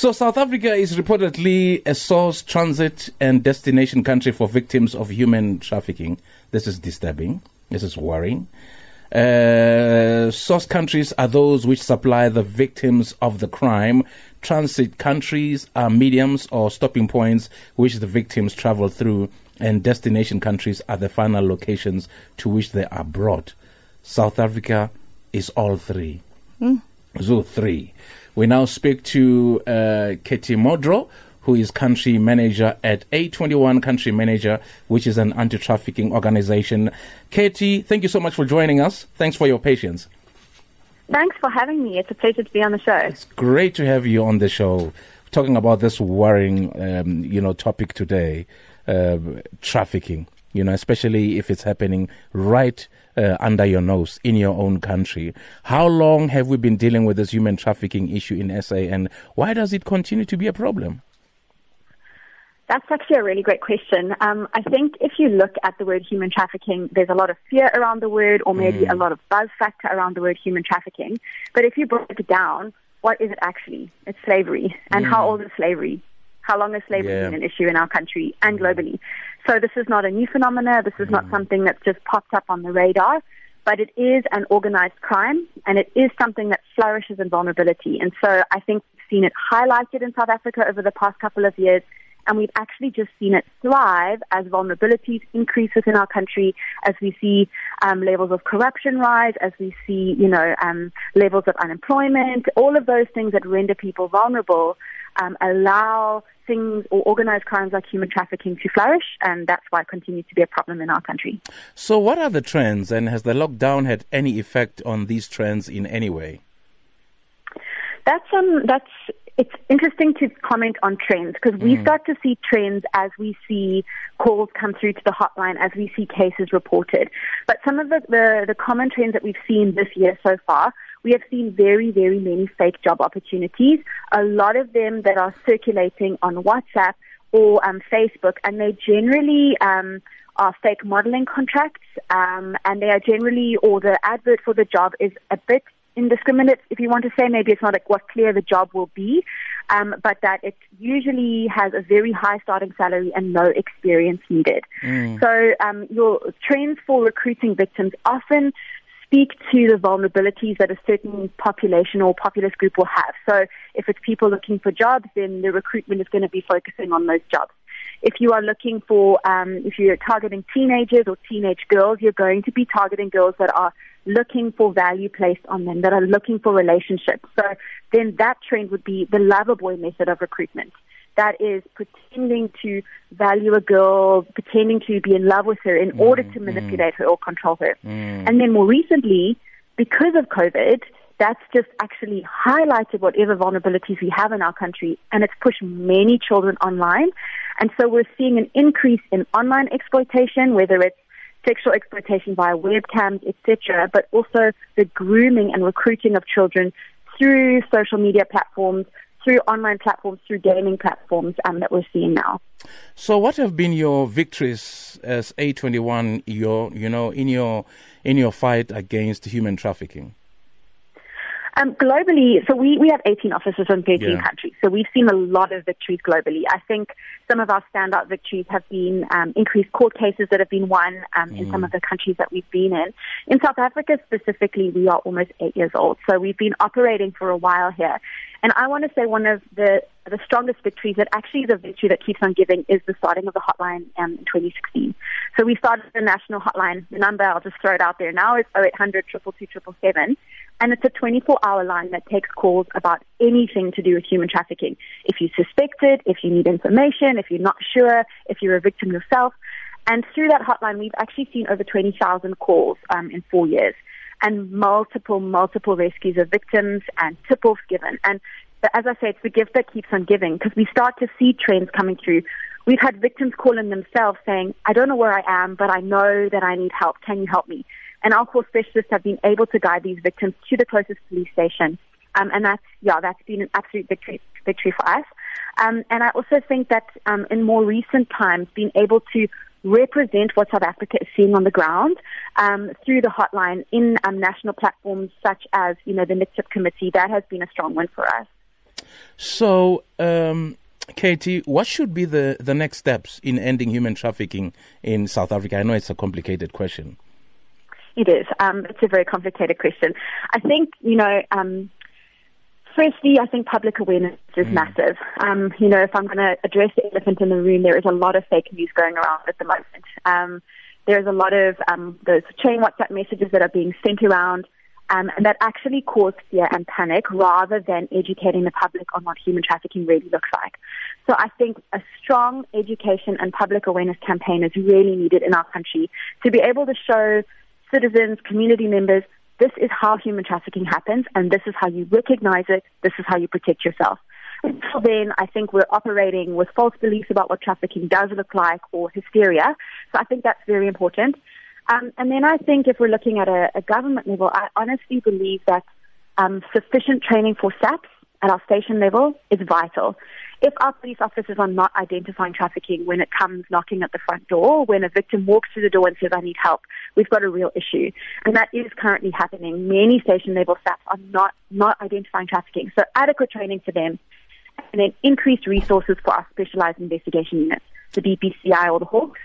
So, South Africa is reportedly a source, transit, and destination country for victims of human trafficking. This is disturbing. This is worrying. Uh, source countries are those which supply the victims of the crime. Transit countries are mediums or stopping points which the victims travel through, and destination countries are the final locations to which they are brought. South Africa is all three. Mm. Zoo three. We now speak to uh, Katie Modraw, who is country manager at A21 Country Manager, which is an anti trafficking organization. Katie, thank you so much for joining us. Thanks for your patience. Thanks for having me. It's a pleasure to be on the show. It's great to have you on the show. Talking about this worrying, um, you know, topic today, uh, trafficking. You know, especially if it's happening right uh, under your nose in your own country. How long have we been dealing with this human trafficking issue in SA, and why does it continue to be a problem? That's actually a really great question. Um, I think if you look at the word human trafficking, there's a lot of fear around the word, or maybe mm. a lot of buzz factor around the word human trafficking. But if you break it down, what is it actually? It's slavery. And mm. how old is slavery? How long has slavery yeah. been an issue in our country and mm. globally? So this is not a new phenomenon. This is mm. not something that's just popped up on the radar, but it is an organized crime and it is something that flourishes in vulnerability. And so I think we've seen it highlighted in South Africa over the past couple of years and we've actually just seen it thrive as vulnerabilities increase within our country, as we see um, levels of corruption rise, as we see, you know, um, levels of unemployment, all of those things that render people vulnerable um, allow things or organized crimes like human trafficking to flourish, and that's why it continues to be a problem in our country. So, what are the trends, and has the lockdown had any effect on these trends in any way? That's um, that's it's interesting to comment on trends because we mm. start to see trends as we see calls come through to the hotline, as we see cases reported. But some of the, the, the common trends that we've seen this year so far, we have seen very, very many fake job opportunities, a lot of them that are circulating on WhatsApp or um, Facebook, and they generally um, are fake modeling contracts, um, and they are generally, or the advert for the job is a bit indiscriminate, if you want to say. Maybe it's not like what clear the job will be, um, but that it usually has a very high starting salary and no experience needed. Mm. So um, your trends for recruiting victims often speak to the vulnerabilities that a certain population or populous group will have. So if it's people looking for jobs, then the recruitment is going to be focusing on those jobs. If you are looking for, um, if you're targeting teenagers or teenage girls, you're going to be targeting girls that are looking for value placed on them, that are looking for relationships. So then that trend would be the lover boy method of recruitment. That is pretending to value a girl, pretending to be in love with her in mm, order to manipulate mm. her or control her. Mm. And then more recently, because of COVID, that's just actually highlighted whatever vulnerabilities we have in our country and it's pushed many children online. And so we're seeing an increase in online exploitation, whether it's sexual exploitation via webcams, etc., but also the grooming and recruiting of children through social media platforms, through online platforms, through gaming platforms um, that we're seeing now. So, what have been your victories as A21? Your, you know, in your in your fight against human trafficking. Um, globally, so we, we have 18 offices in 13 yeah. countries. So we've seen a lot of victories globally. I think some of our standout victories have been um, increased court cases that have been won um, mm. in some mm. of the countries that we've been in. In South Africa specifically, we are almost eight years old. So we've been operating for a while here. And I want to say one of the, the strongest victories that actually is a victory that keeps on giving is the starting of the hotline um, in 2016. So we started the national hotline. The number, I'll just throw it out there now, is 0800 222 and it's a 24 hour line that takes calls about anything to do with human trafficking. If you suspect it, if you need information, if you're not sure, if you're a victim yourself. And through that hotline, we've actually seen over 20,000 calls um, in four years and multiple, multiple rescues of victims and tip-offs given. And as I say, it's the gift that keeps on giving because we start to see trends coming through. We've had victims call in themselves saying, I don't know where I am, but I know that I need help. Can you help me? And our core specialists have been able to guide these victims to the closest police station. Um, and that's, yeah, that's been an absolute victory, victory for us. Um, and I also think that um, in more recent times, being able to represent what South Africa is seeing on the ground um, through the hotline in um, national platforms such as, you know, the NICTIP committee, that has been a strong win for us. So, um, Katie, what should be the, the next steps in ending human trafficking in South Africa? I know it's a complicated question. It is. Um, it's a very complicated question. I think, you know, um, firstly, I think public awareness is mm. massive. Um, you know, if I'm going to address the elephant in the room, there is a lot of fake news going around at the moment. Um, there's a lot of um, those chain WhatsApp messages that are being sent around um, and that actually cause fear and panic rather than educating the public on what human trafficking really looks like. So I think a strong education and public awareness campaign is really needed in our country to be able to show citizens, community members, this is how human trafficking happens and this is how you recognize it, this is how you protect yourself. Until then, I think we're operating with false beliefs about what trafficking does look like or hysteria. So I think that's very important. Um, and then I think if we're looking at a, a government level, I honestly believe that um, sufficient training for SAPS at our station level is vital. If our police officers are not identifying trafficking when it comes knocking at the front door, when a victim walks through the door and says, I need help, we've got a real issue. And that is currently happening. Many station level staff are not, not identifying trafficking. So adequate training for them and then increased resources for our specialized investigation units, the DPCI or the Hawks,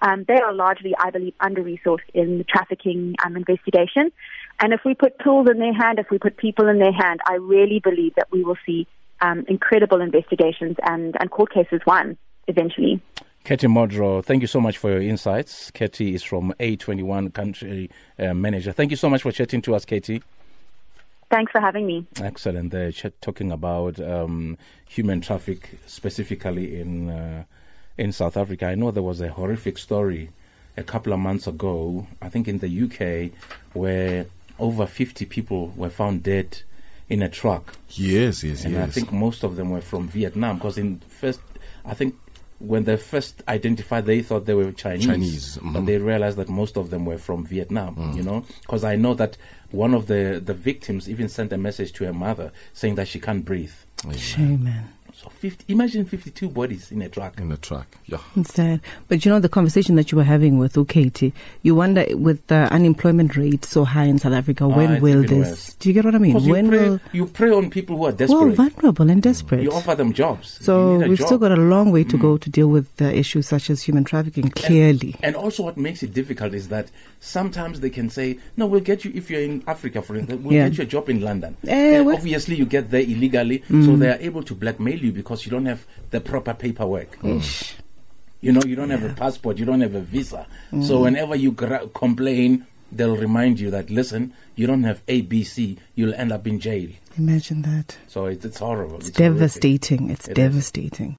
um, they are largely, I believe, under resourced in the trafficking um, investigation. And if we put tools in their hand, if we put people in their hand, I really believe that we will see um, incredible investigations and, and court cases won eventually. Katie Modraw, thank you so much for your insights. Katie is from A21 Country uh, Manager. Thank you so much for chatting to us, Katie. Thanks for having me. Excellent. They're talking about um, human traffic specifically in. Uh, in South Africa. I know there was a horrific story a couple of months ago, I think in the UK, where over 50 people were found dead in a truck. Yes, yes, and yes. I think most of them were from Vietnam because in first, I think when they first identified, they thought they were Chinese, Chinese. Mm-hmm. but they realized that most of them were from Vietnam. Mm. You know, because I know that one of the the victims even sent a message to her mother saying that she can't breathe. Shame, man. So 50, imagine 52 bodies in a truck. In a truck, yeah. It's sad. But you know, the conversation that you were having with Ukati, you wonder with the unemployment rate so high in South Africa, ah, when will this? Worse. Do you get what I mean? When you prey, will you prey on people who are desperate, well, vulnerable and desperate. You offer them jobs. So we've job. still got a long way to mm. go to deal with the issues such as human trafficking. Clearly, and, and, also what makes it difficult is that sometimes they can say, "No, we'll get you if you're in Africa, for instance, we'll yeah. get you a job in London." Uh, obviously, you get there illegally, mm. so they are able to blackmail you because you don't have the proper paperwork. Mm. You know, you don't yeah. have a passport, you don't have a visa. Mm. So whenever you gra- complain, they'll remind you that listen, you don't have ABC, you'll end up in jail. Imagine that. So it's, it's horrible. It's, it's devastating. It's it devastating. Is.